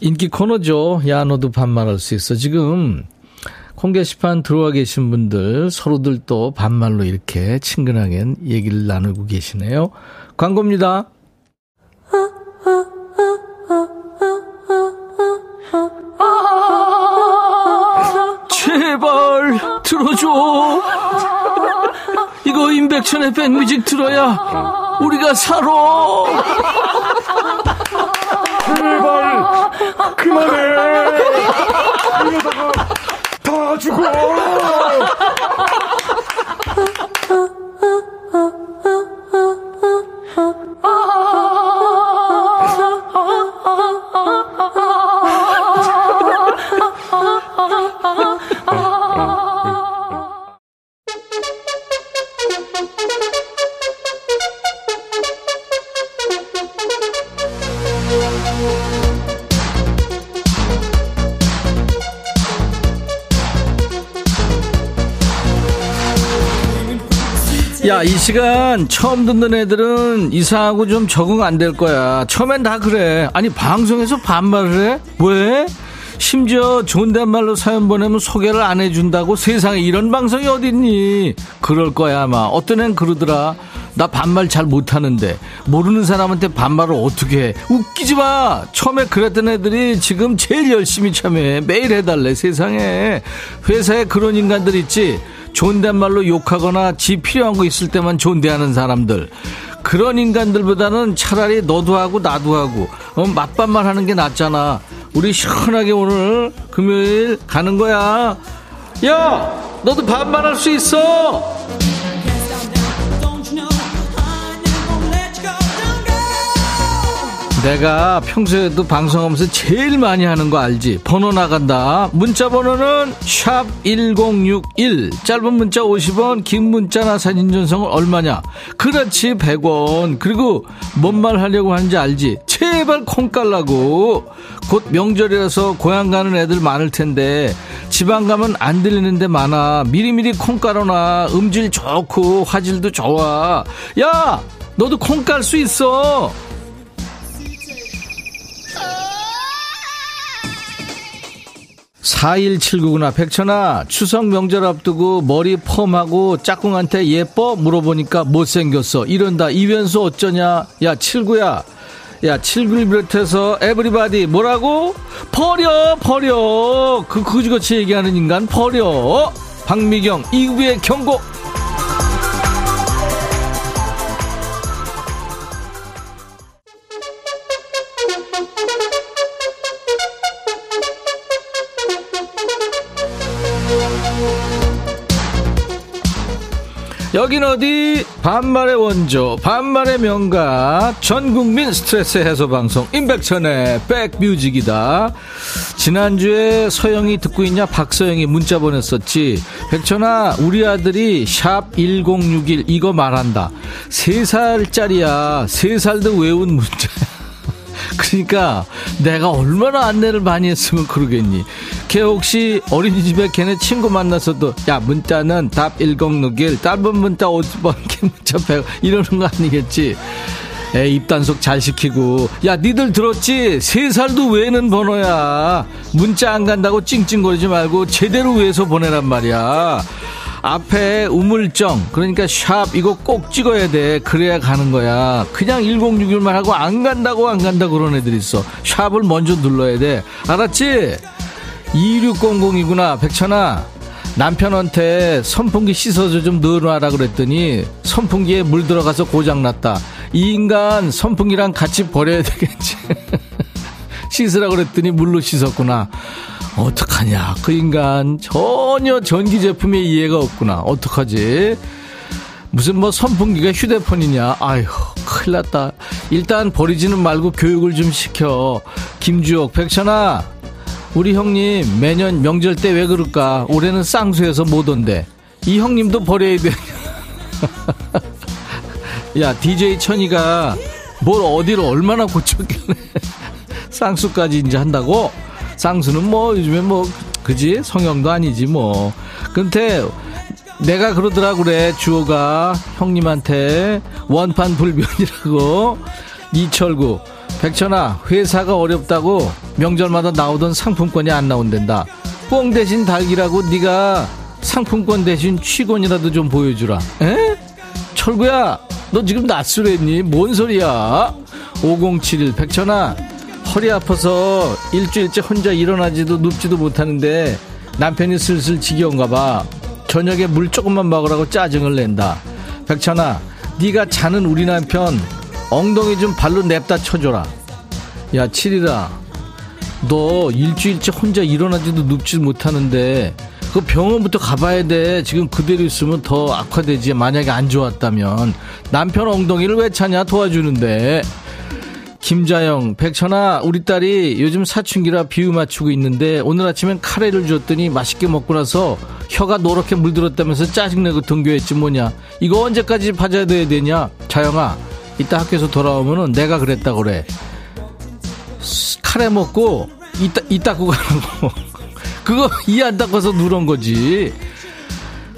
인기 코너죠. 야, 너도 반말할 수 있어. 지금 콩 게시판 들어와 계신 분들 서로들 또 반말로 이렇게 친근하게 얘기를 나누고 계시네요. 광고입니다. 제발 들어줘. 이거 임백천의 백뮤직 들어야 우리가 살아. 제발! 그만해! 이러다가 다 죽어 야, 이 시간 처음 듣는 애들은 이상하고 좀 적응 안 될 거야. 처음엔 다 그래. 아니, 방송에서 반말을 해? 왜? 심지어 존댓말로 사연 보내면 소개를 안 해준다고 세상에 이런 방송이 어딨니? 그럴 거야 아마. 어떤 애는 그러더라. 나 반말 잘 못하는데 모르는 사람한테 반말을 어떻게 해 웃기지 마 처음에 그랬던 애들이 지금 제일 열심히 참여해 매일 해달래 세상에 회사에 그런 인간들 있지 존댓말로 욕하거나 지 필요한 거 있을 때만 존대하는 사람들. 그런 인간들보다는 차라리 너도 하고 나도 하고 어, 맞반말 하는 게 낫잖아. 우리 시원하게 오늘 금요일 가는 거야. 야 너도 반말할 수 있어 내가 평소에도 방송하면서 제일 많이 하는 거 알지? 번호 나간다. 문자 번호는 샵 1061. 짧은 문자 50원, 긴 문자나 사진 전송은 얼마냐? 그렇지, 100원. 그리고 뭔 말 하려고 하는지 알지? 제발 콩 깔라고. 곧 명절이라서 고향 가는 애들 많을 텐데 지방 가면 안 들리는 데 많아. 미리미리 콩 깔아놔. 음질 좋고 화질도 좋아. 야! 너도 콩 깔 수 있어. 4179구나. 백천아, 추석 명절 앞두고 머리 펌하고 짝꿍한테 예뻐? 물어보니까 못생겼어. 이런다. 이변수 어쩌냐? 야, 칠구야. 야, 칠구를 비롯해서 에브리바디 뭐라고? 버려, 버려. 그, 그지같이 얘기하는 인간 버려. 박미경, 이구의 경고. 여긴 어디? 반말의 원조 반말의 명가 전 국민 스트레스 해소 방송 임백천의 백뮤직이다. 지난주에 서영이 듣고 있냐? 박서영이 문자 보냈었지. 백천아 우리 아들이 샵 1061 이거 말한다. 3살짜리야. 3살도 외운 문자야 그러니까 내가 얼마나 안내를 많이 했으면 그러겠니. 걔 혹시 어린이집에 걔네 친구 만나서도 야 문자는 답 1061, 짧은 문자 50번, 긴 문자 100 이러는 거 아니겠지. 에 입단속 잘 시키고 야 니들 들었지 세 살도 외는 번호야 문자 안 간다고 찡찡거리지 말고 제대로 외서 보내란 말이야 앞에 우물정 그러니까 샵 이거 꼭 찍어야 돼. 그래야 가는 거야. 그냥 1061만 하고 안 간다고 안 간다 그런 애들 있어. 샵을 먼저 눌러야 돼. 알았지? 2600이구나. 백천아 남편한테 선풍기 씻어서 좀 넣어놔라 그랬더니 선풍기에 물 들어가서 고장났다. 이 인간 선풍기랑 같이 버려야 되겠지. 씻으라 그랬더니 물로 씻었구나 어떡하냐. 그 인간 전혀 전기 제품에 이해가 없구나. 어떡하지? 무슨 뭐 선풍기가 휴대폰이냐. 아휴, 큰일 났다. 일단 버리지는 말고 교육을 좀 시켜. 김주옥, 백천아. 우리 형님 매년 명절 때 왜 그럴까? 올해는 쌍수해서 못 온대. 이 형님도 버려야 돼. 야, DJ 천이가 뭘 어디로 얼마나 고쳤길래 쌍수까지 이제 한다고? 쌍수는 뭐 요즘에 뭐 그지? 성형도 아니지 뭐. 근데 내가 그러더라 그래 주호가 형님한테 원판 불변이라고. 이철구 백천아 회사가 어렵다고 명절마다 나오던 상품권이 안 나온댄다. 뽕 대신 달기라고 네가 상품권 대신 취권이라도 좀 보여주라. 에? 철구야 너 지금 낯설했니? 뭔 소리야? 5071 백천아 허리 아파서 일주일째 혼자 일어나지도 눕지도 못하는데 남편이 슬슬 지겨운가 봐. 저녁에 물 조금만 먹으라고 짜증을 낸다. 백천아, 네가 자는 우리 남편 엉덩이 좀 발로 냅다 쳐줘라. 야, 칠이라. 너 일주일째 혼자 일어나지도 눕지도 못하는데 그 병원부터 가봐야 돼. 지금 그대로 있으면 더 악화되지. 만약에 안 좋았다면 남편 엉덩이를 왜 차냐 도와주는데. 김자영, 백천아, 우리 딸이 요즘 사춘기라 비유 맞추고 있는데 오늘 아침엔 카레를 줬더니 맛있게 먹고 나서 혀가 노랗게 물들었다면서 짜증내고 등교했지 뭐냐. 이거 언제까지 봐줘야 되냐? 자영아, 이따 학교에서 돌아오면은 내가 그랬다 그래. 카레 먹고 이따, 이 닦고 가는 거. 그거 이 안 닦아서 누런 거지.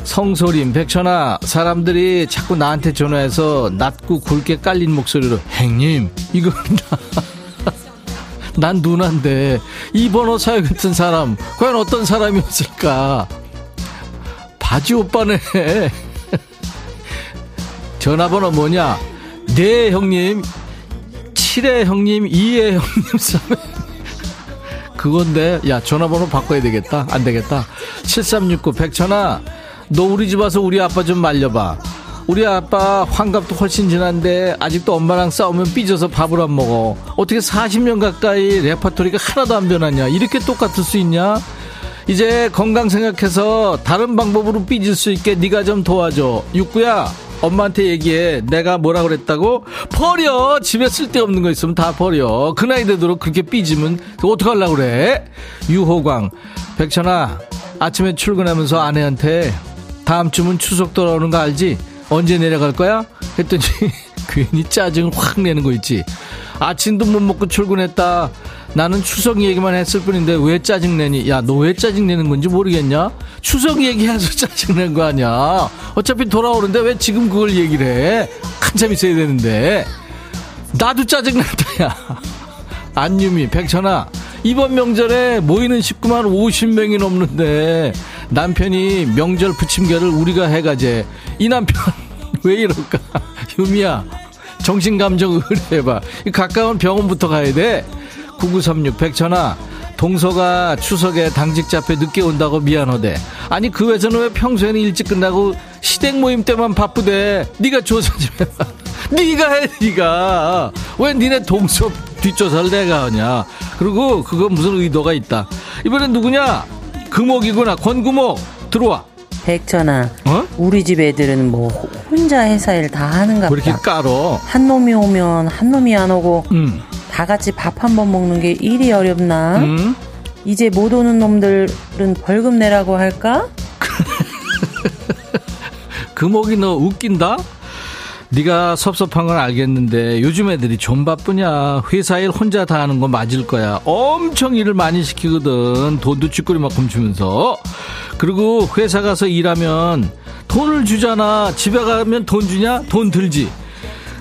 성소림, 백천아, 사람들이 자꾸 나한테 전화해서 낮고 굵게 깔린 목소리로, 행님, 이거 난 누나인데 이 번호 사용했던 사람 과연 어떤 사람이었을까? 바지 오빠네. 전화번호 뭐냐? 네 형님, 7회 형님, 2회 형님, 3회. 그건데, 야, 전화번호 바꿔야 되겠다. 안 되겠다. 7369, 백천아, 너 우리 집 와서 우리 아빠 좀 말려봐. 우리 아빠 환갑도 훨씬 지난데 아직도 엄마랑 싸우면 삐져서 밥을 안 먹어. 어떻게 40년 가까이 레파토리가 하나도 안 변하냐? 이렇게 똑같을 수 있냐? 이제 건강 생각해서 다른 방법으로 삐질 수 있게 네가 좀 도와줘. 육구야, 엄마한테 얘기해. 내가 뭐라 그랬다고? 버려. 집에 쓸데없는 거 있으면 다 버려. 그 나이 되도록 그렇게 삐지면 어떡하려고 그래? 유호광, 백천아, 아침에 출근하면서 아내한테 다음 주면 추석 돌아오는 거 알지? 언제 내려갈 거야? 했더니 괜히 짜증을 확 내는 거 있지. 아침도 못 먹고 출근했다. 나는 추석 얘기만 했을 뿐인데 왜 짜증내니? 야, 너 왜 짜증내는 건지 모르겠냐? 추석 얘기해서 짜증낸 거 아니야. 어차피 돌아오는데 왜 지금 그걸 얘기를 해? 한참 있어야 되는데. 나도 짜증난다, 야. 안유미, 백천아. 이번 명절에 모이는 식구만 50명이 넘는데 남편이 명절 부침개를 우리가 해가재. 이 남편 왜 이럴까? 유미야, 정신감정 의뢰해봐. 가까운 병원부터 가야 돼. 9936 백천아 동서가 추석에 당직자 앞에 늦게 온다고 미안하대 아니 그 회사는 왜 평소에는 일찍 끝나고 시댁 모임 때만 바쁘대 네가 조사 좀 해봐 네가 해 네가 왜 니네 동서 뒷조사를 내가 하냐 그리고 그거 무슨 의도가 있다 이번엔 누구냐 금옥이구나 권금옥 들어와 백천아, 어? 우리 집 애들은 뭐 혼자 회사 일 다 하는가 왜 이렇게 보다. 깔어 한 놈이 오면 한 놈이 안 오고 음, 다 같이 밥 한 번 먹는 게 일이 어렵나? 음. 이제 못 오는 놈들은 벌금 내라고 할까? 금옥이 너 웃긴다? 네가 섭섭한 건 알겠는데 요즘 애들이 좀 바쁘냐? 회사 일 혼자 다 하는 거 맞을 거야. 엄청 일을 많이 시키거든. 돈도 쥐꼬리만큼 주면서. 그리고 회사 가서 일하면 돈을 주잖아. 집에 가면 돈 주냐? 돈 들지.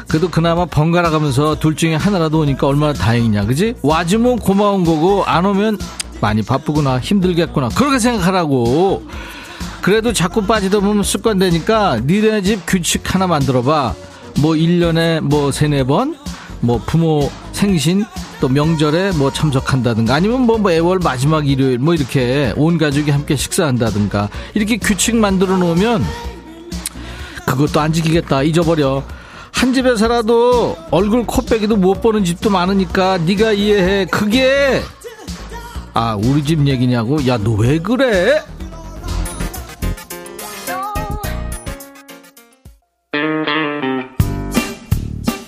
그래도 그나마 번갈아 가면서 둘 중에 하나라도 오니까 얼마나 다행이냐. 그지? 와주면 고마운 거고 안 오면 많이 바쁘구나. 힘들겠구나. 그렇게 생각하라고 그래도 자꾸 빠지다 보면 습관되니까 니네 집 규칙 하나 만들어봐. 뭐 1년에 뭐 세네 번, 뭐 부모 생신, 또 명절에 뭐 참석한다든가 아니면 뭐, 뭐 애월 마지막 일요일 뭐 이렇게 온 가족이 함께 식사한다든가 이렇게 규칙 만들어 놓으면 그것도 안 지키겠다. 잊어버려. 한 집에 살아도 얼굴 코빼기도 못 보는 집도 많으니까 네가 이해해. 그게 아 우리 집 얘기냐고? 야 너 왜 그래?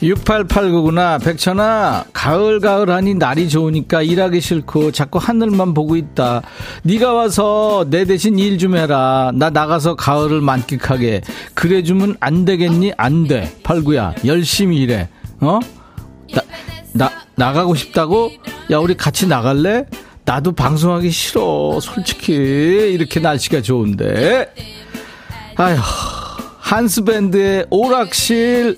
6889구나. 백천아, 가을 가을하니 날이 좋으니까 일하기 싫고 자꾸 하늘만 보고 있다. 네가 와서 내 대신 일 좀 해라. 나 나가서 가을을 만끽하게. 그래주면 안 되겠니? 안 돼. 팔구야, 열심히 일해. 어? 나, 나, 나가고 싶다고? 야, 우리 같이 나갈래? 나도 방송하기 싫어. 솔직히. 이렇게 날씨가 좋은데. 아휴, 한스밴드의 오락실.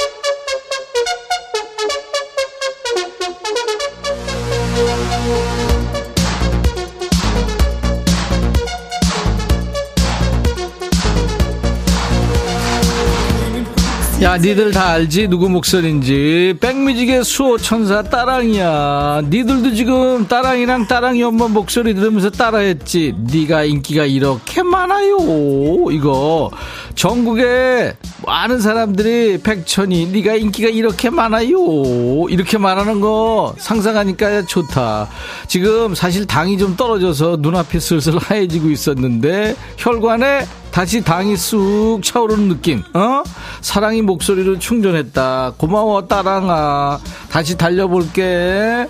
야, 니들 다 알지? 누구 목소리인지. 백뮤직의 수호 천사 따랑이야. 니들도 지금 따랑이랑 따랑이 엄마 목소리 들으면서 따라했지. 니가 인기가 이렇게 많아요. 이거. 전국에 많은 사람들이 백천이 니가 인기가 이렇게 많아요. 이렇게 말하는 거 상상하니까 좋다. 지금 사실 당이 좀 떨어져서 눈앞이 슬슬 하얘지고 있었는데 혈관에 다시 당이 쑥 차오르는 느낌, 어? 사랑이 목소리로 충전했다. 고마워, 따랑아. 다시 달려볼게.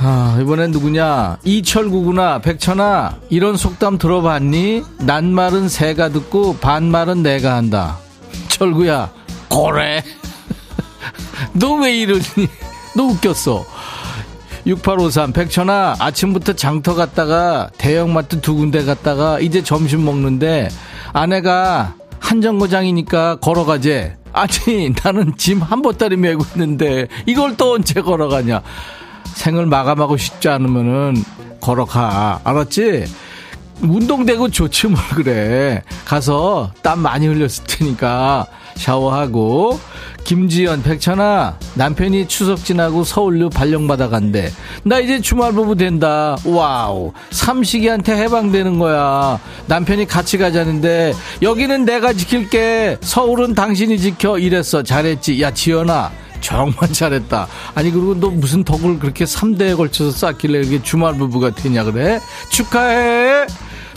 아, 이번엔 누구냐? 이철구구나. 백천아, 이런 속담 들어봤니? 낱말은 새가 듣고 반말은 내가 한다. 철구야, 고래. 너 왜 이러니? 너 웃겼어. 6853 백천아 아침부터 장터 갔다가 대형마트 두 군데 갔다가 이제 점심 먹는데 아내가 한정거장이니까 걸어가재. 아니 나는 짐 한 보따리 메고 있는데 이걸 또 언제 걸어가냐? 생을 마감하고 싶지 않으면은 걸어가. 알았지? 운동되고 좋지 뭘 그래. 가서 땀 많이 흘렸을 테니까 샤워하고 김지연 백천아 남편이 추석 지나고 서울로 발령받아 간대. 나 이제 주말부부 된다. Wow. 삼식이한테 해방되는 거야. 남편이 같이 가자는데 여기는 내가 지킬게. 서울은 당신이 지켜. 이랬어. 잘했지. 야 지연아. 정말 잘했다. 아니, 그리고 너 무슨 덕을 그렇게 3대에 걸쳐서 쌓길래 이렇게 주말 부부가 되냐, 그래? 축하해!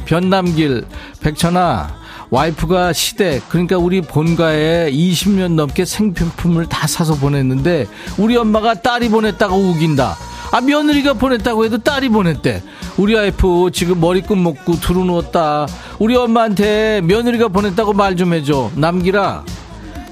변남길, 백천아, 와이프가 시댁, 그러니까 우리 본가에 20년 넘게 생필품을 다 사서 보냈는데, 우리 엄마가 딸이 보냈다고 우긴다. 아, 며느리가 보냈다고 해도 딸이 보냈대. 우리 와이프 지금 머리끝 먹고 두루누웠다. 우리 엄마한테 며느리가 보냈다고 말 좀 해줘. 남기라.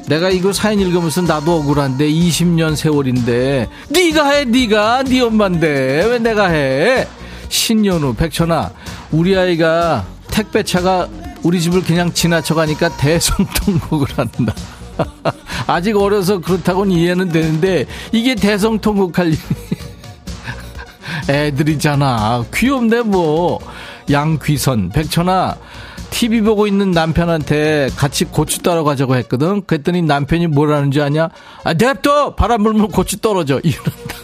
내가 이거 사연 읽으면서 나도 억울한데 20년 세월인데 네가 해 네가 네 엄마인데 왜 내가 해 신연우 백천아 우리 아이가 택배차가 우리 집을 그냥 지나쳐 가니까 대성통곡을 한다 아직 어려서 그렇다고는 이해는 되는데 이게 대성통곡할 일이 애들이잖아 귀엽네 뭐 양귀선 백천아 TV 보고 있는 남편한테 같이 고추 따러 가자고 했거든. 그랬더니 남편이 뭐라는 줄 아냐? 아, 냅둬! 바람 불면 고추 떨어져. 이런다.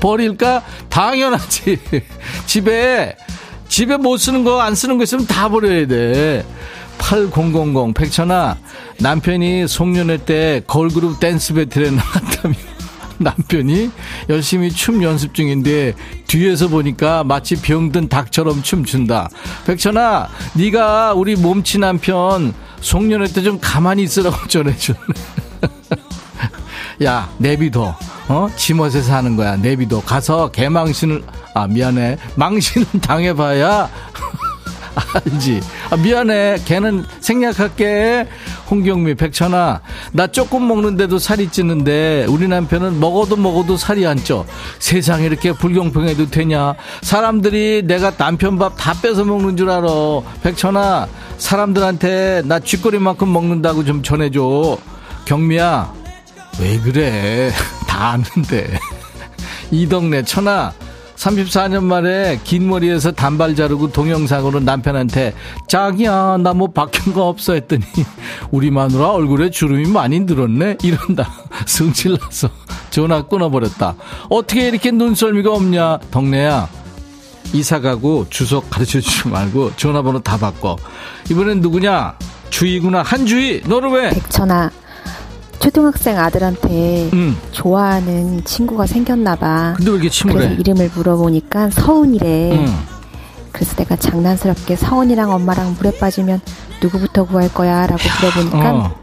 버릴까? 당연하지. 집에, 집에 못 쓰는 거, 안 쓰는 거 있으면 다 버려야 돼. 8000 백천아 남편이 송년회 때 걸그룹 댄스 배틀에 나갔다며 남편이 열심히 춤 연습 중인데 뒤에서 보니까 마치 병든 닭처럼 춤춘다. 백천아, 네가 우리 몸치 남편 송년회 때 좀 가만히 있으라고 전해줘. 야, 내비둬. 어? 지멋에서 하는 거야. 내비둬. 가서 개망신을 아 미안해. 망신을 당해봐야 알지. 아, 미안해. 걔는 생략할게. 홍경미, 백천아. 나 조금 먹는데도 살이 찌는데 우리 남편은 먹어도 먹어도 살이 안 쪄. 세상에 이렇게 불공평해도 되냐. 사람들이 내가 남편 밥 다 뺏어 먹는 줄 알아. 백천아, 사람들한테 나 쥐꼬리만큼 먹는다고 좀 전해줘. 경미야, 왜 그래. 다 아는데. 이동네 천아. 34년 만에 긴 머리에서 단발 자르고 동영상으로 남편한테 자기야 나뭐 바뀐 거 없어 했더니 우리 마누라 얼굴에 주름이 많이 늘었네? 이런다. 승질나서 전화 끊어버렸다. 어떻게 이렇게 눈썰미가 없냐? 덕내야 이사 가고 주소 가르쳐 주지 말고 전화번호 다 바꿔. 이번엔 누구냐? 주희구나. 한주희 너를 왜? 백천아 초등학생 아들한테 응. 좋아하는 친구가 생겼나 봐. 근데 왜 이렇게 침울해 그래서 이름을 물어보니까 서운이래. 응. 그래서 내가 장난스럽게 서운이랑 엄마랑 물에 빠지면 누구부터 구할 거야? 라고 물어보니까 어,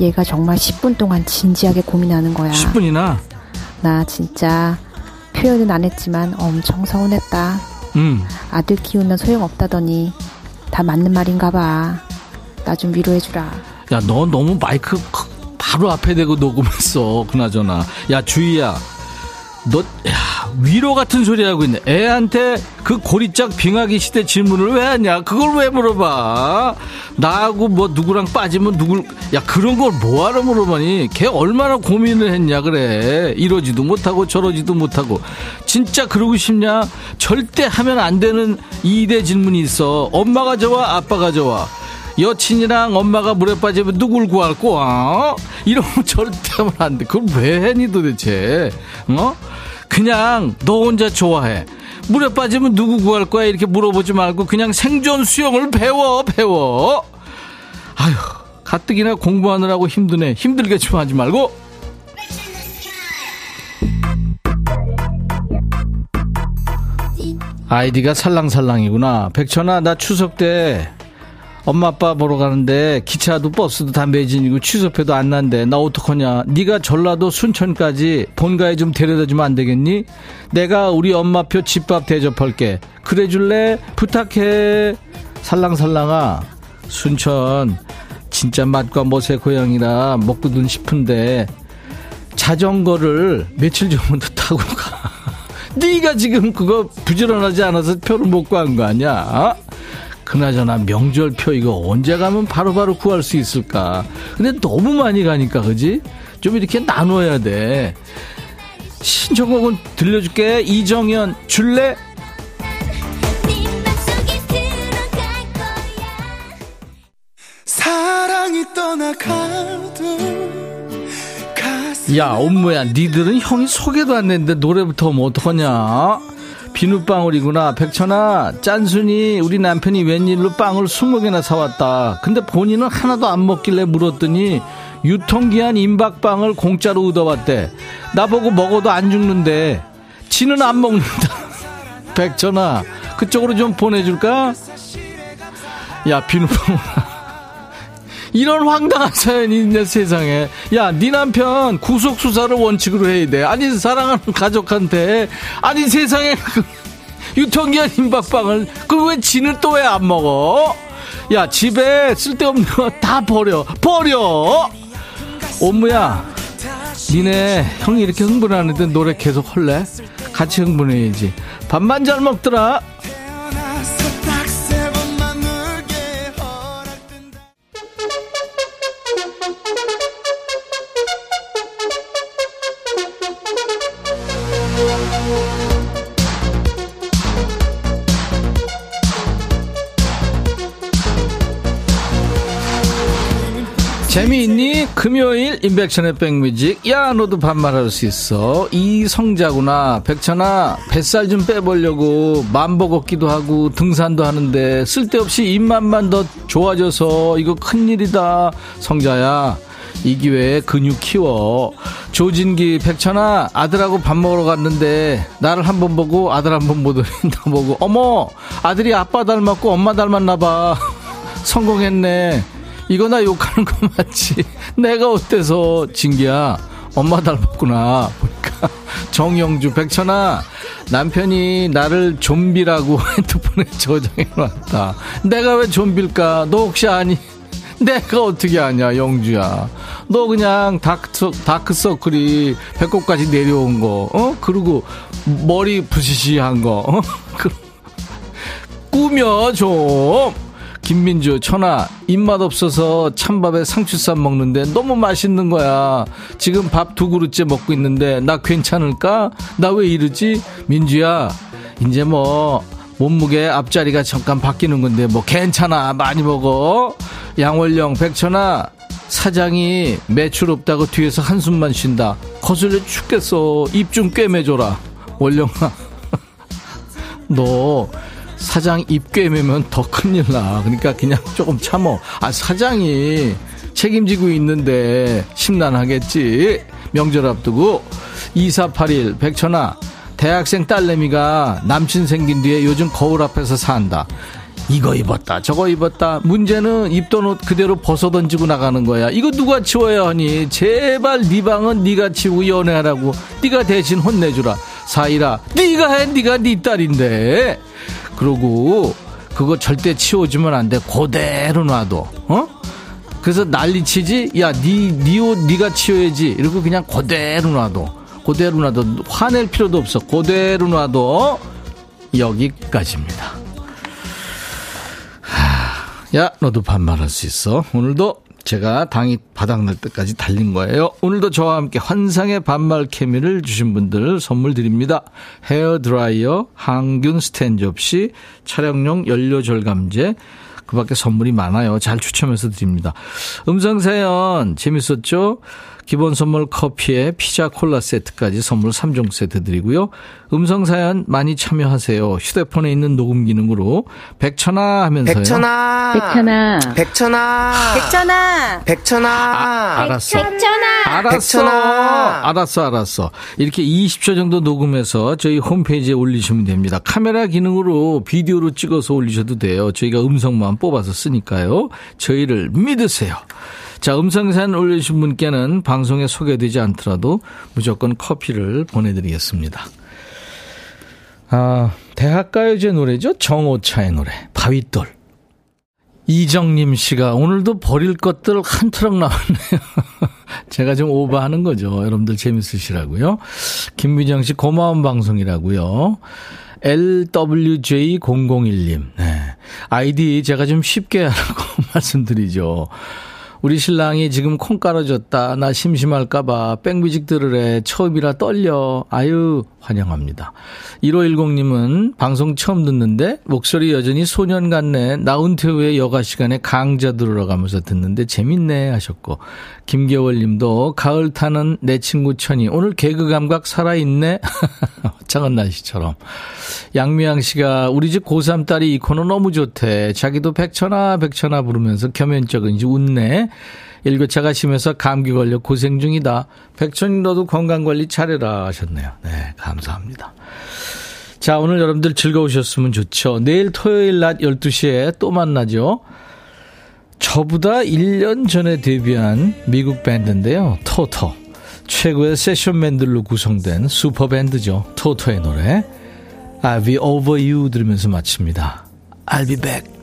얘가 정말 10분 동안 진지하게 고민하는 거야. 10분이나 나 진짜 표현은 안 했지만 엄청 서운했다. 응. 아들 키우면 소용없다더니 다 맞는 말인가 봐. 나 좀 위로해주라. 야, 너 너무 마이크 크- 바로 앞에 대고 녹음했어. 그나저나. 야, 주희야. 너, 야, 위로 같은 소리 하고 있네. 애한테 그 고리짝 빙하기 시대 질문을 왜 하냐? 그걸 왜 물어봐? 나하고 뭐 누구랑 빠지면 누굴, 야, 그런 걸 뭐하러 물어보니? 걔 얼마나 고민을 했냐, 그래. 이러지도 못하고 저러지도 못하고. 진짜 그러고 싶냐? 절대 하면 안 되는 이대 질문이 있어. 엄마가 좋아, 아빠가 좋아. 여친이랑 엄마가 물에 빠지면 누굴 구할 거야? 이런 거 절대 하면 안 돼. 그걸 왜 했니 도대체? 어? 그냥 너 혼자 좋아해. 물에 빠지면 누구 구할 거야? 이렇게 물어보지 말고 그냥 생존 수영을 배워, 배워. 아휴, 가뜩이나 공부하느라고 힘드네. 힘들게 좀 하지 말고. 아이디가 살랑살랑이구나. 백천아, 나 추석 때 엄마 아빠 보러 가는데 기차도 버스도 다 매진이고 취소표도 안 난대. 나 어떡하냐. 네가 전라도 순천까지 본가에 좀 데려다 주면 안 되겠니? 내가 우리 엄마표 집밥 대접할게. 그래 줄래? 부탁해. 살랑살랑아. 순천. 진짜 맛과 멋의 고향이라 먹고든 싶은데 자전거를 며칠 전부터 타고 가. 네가 지금 그거 부지런하지 않아서 표를 못 구한 거 아니야 그나저나 명절표 이거 언제 가면 바로바로 바로 구할 수 있을까? 근데 너무 많이 가니까 그지? 좀 이렇게 나눠야 돼. 신청곡은 들려줄게. 이정현 줄래? 사랑이 떠나가도 야, 엄무야, 니들은 형이 소개도 안 했는데 노래부터 뭐 어떡하냐? 비눗방울이구나. 백천아, 짠순이 우리 남편이 웬일로 빵을 20개나 사왔다. 근데 본인은 하나도 안 먹길래 물었더니 유통기한 임박빵을 공짜로 얻어왔대. 나보고 먹어도 안 죽는데 지는 안 먹는다. 백천아, 그쪽으로 좀 보내줄까? 야, 비눗방울아. 이런 황당한 사연이 있네 세상에. 야네 남편 구속 수사를 원칙으로 해야 돼. 아니 사랑하는 가족한테. 아니 세상에 그 유통기한 임박빵을 그왜 지는 또 왜 안 먹어? 야 집에 쓸데없는 거 다 버려. 버려! 옴무야 니네 형이 이렇게 흥분하는데 노래 계속 할래? 같이 흥분해야지. 밥만 잘 먹더라 재미있니? 금요일 인백션의 백뮤직. 야 너도 반말할 수 있어. 이성자구나. 백천아 뱃살 좀 빼보려고 만보 걷기도 하고 등산도 하는데 쓸데없이 입맛만 더 좋아져서 이거 큰일이다. 성자야 이 기회에 근육 키워. 조진기 백천아 아들하고 밥 먹으러 갔는데 나를 한 번 보고 아들 한 번 보더니 나 보고 어머 아들이 아빠 닮았고 엄마 닮았나 봐. 성공했네 이거 나 욕하는 거 맞지? 내가 어때서 진기야? 엄마 닮았구나. 보니까. 정영주 백천아 남편이 나를 좀비라고 핸드폰에 저장해 놨다. 내가 왜 좀비일까? 너 혹시 아니? 내가 어떻게 아냐 영주야? 너 그냥 다크, 다크서클이 배꼽까지 내려온 거 어? 그리고 머리 부시시한 거 어? 꾸며 좀 김민주, 천아, 입맛 없어서 찬밥에 상추쌈 먹는데 너무 맛있는 거야. 지금 밥 두 그릇째 먹고 있는데 나 괜찮을까? 나 왜 이러지? 민주야, 이제 뭐, 몸무게 앞자리가 잠깐 바뀌는 건데 뭐 괜찮아. 많이 먹어. 양월령, 백천아, 사장이 매출 없다고 뒤에서 한숨만 쉰다. 거슬려 죽겠어. 입 좀 꿰매줘라. 월령아. 너 사장 입 꿰매면 더 큰일 나. 그러니까 그냥 조금 참어. 아, 사장이 책임지고 있는데 심란하겠지. 명절 앞두고 2481 백천아 대학생 딸내미가 남친 생긴 뒤에 요즘 거울 앞에서 산다. 이거 입었다 저거 입었다 문제는 입던 옷 그대로 벗어 던지고 나가는 거야 이거 누가 치워야 하니 제발 네 방은 네가 치우고 연애하라고 네가 대신 혼내주라 사이라 네가 해 네가 네 딸인데 그러고 그거 절대 치워주면 안 돼. 그대로 놔둬. 어? 그래서 난리치지? 야, 니, 니 옷, 니가 치워야지. 이러고 그냥 그대로 놔둬. 그대로 놔둬. 화낼 필요도 없어. 그대로 놔둬. 여기까지입니다. 하, 야, 너도 반말할 수 있어. 오늘도 제가 당이 바닥날 때까지 달린 거예요. 오늘도 저와 함께 환상의 반말 케미를 주신 분들 선물 드립니다. 헤어 드라이어, 항균 스탠 접시, 촬영용 연료 절감제, 그 밖에 선물이 많아요. 잘 추첨해서 드립니다. 음성사연 재밌었죠? 기본 선물 커피에 피자 콜라 세트까지 선물 3종 세트 드리고요. 음성 사연 많이 참여하세요. 휴대폰에 있는 녹음 기능으로 백천아 하면서요. 백천아. 백천아. 백천아. 백천아. 백천아. 아, 알았어. 백천아. 알았어. 백천아. 알았어, 알았어. 이렇게 20초 정도 녹음해서 저희 홈페이지에 올리시면 됩니다. 카메라 기능으로 비디오로 찍어서 올리셔도 돼요. 저희가 음성만 뽑아서 쓰니까요. 저희를 믿으세요. 자, 음성사연 올려주신 분께는 방송에 소개되지 않더라도 무조건 커피를 보내드리겠습니다. 아, 대학가요제 노래죠. 정오차의 노래. 바위돌. 이정님 씨가 오늘도 버릴 것들 한 트럭 나왔네요. 제가 좀 오버하는 거죠. 여러분들 재밌으시라고요. 김미정 씨 고마운 방송이라고요. LWJ001님. 네. 아이디 제가 좀 쉽게 하라고 말씀드리죠. 우리 신랑이 지금 콩 깔아줬다. 나 심심할까봐 백뮤직 들으래. 처음이라 떨려. 아유, 환영합니다. 1510님은 방송 처음 듣는데 목소리 여전히 소년 같네. 나 은퇴 후에 여가 시간에 강좌 들으러 가면서 듣는데 재밌네 하셨고. 김겨월 님도 가을 타는 내 친구 천이 오늘 개그 감각 살아있네. 화창한 날씨처럼. 양미양 씨가 우리 집 고3 딸이 이 코너 너무 좋대. 자기도 백천아 백천아 부르면서 겸연쩍은지 웃네. 일교차가 심해서 감기 걸려 고생 중이다. 백천이 너도 건강관리 잘해라 하셨네요. 네, 감사합니다. 자, 오늘 여러분들 즐거우셨으면 좋죠. 내일 토요일 낮 12시에 또 만나죠. 저보다 1년 전에 데뷔한 미국 밴드인데요. 토토. 최고의 세션맨들로 구성된 슈퍼밴드죠. 토토의 노래. I'll be over you 들으면서 마칩니다. I'll be back.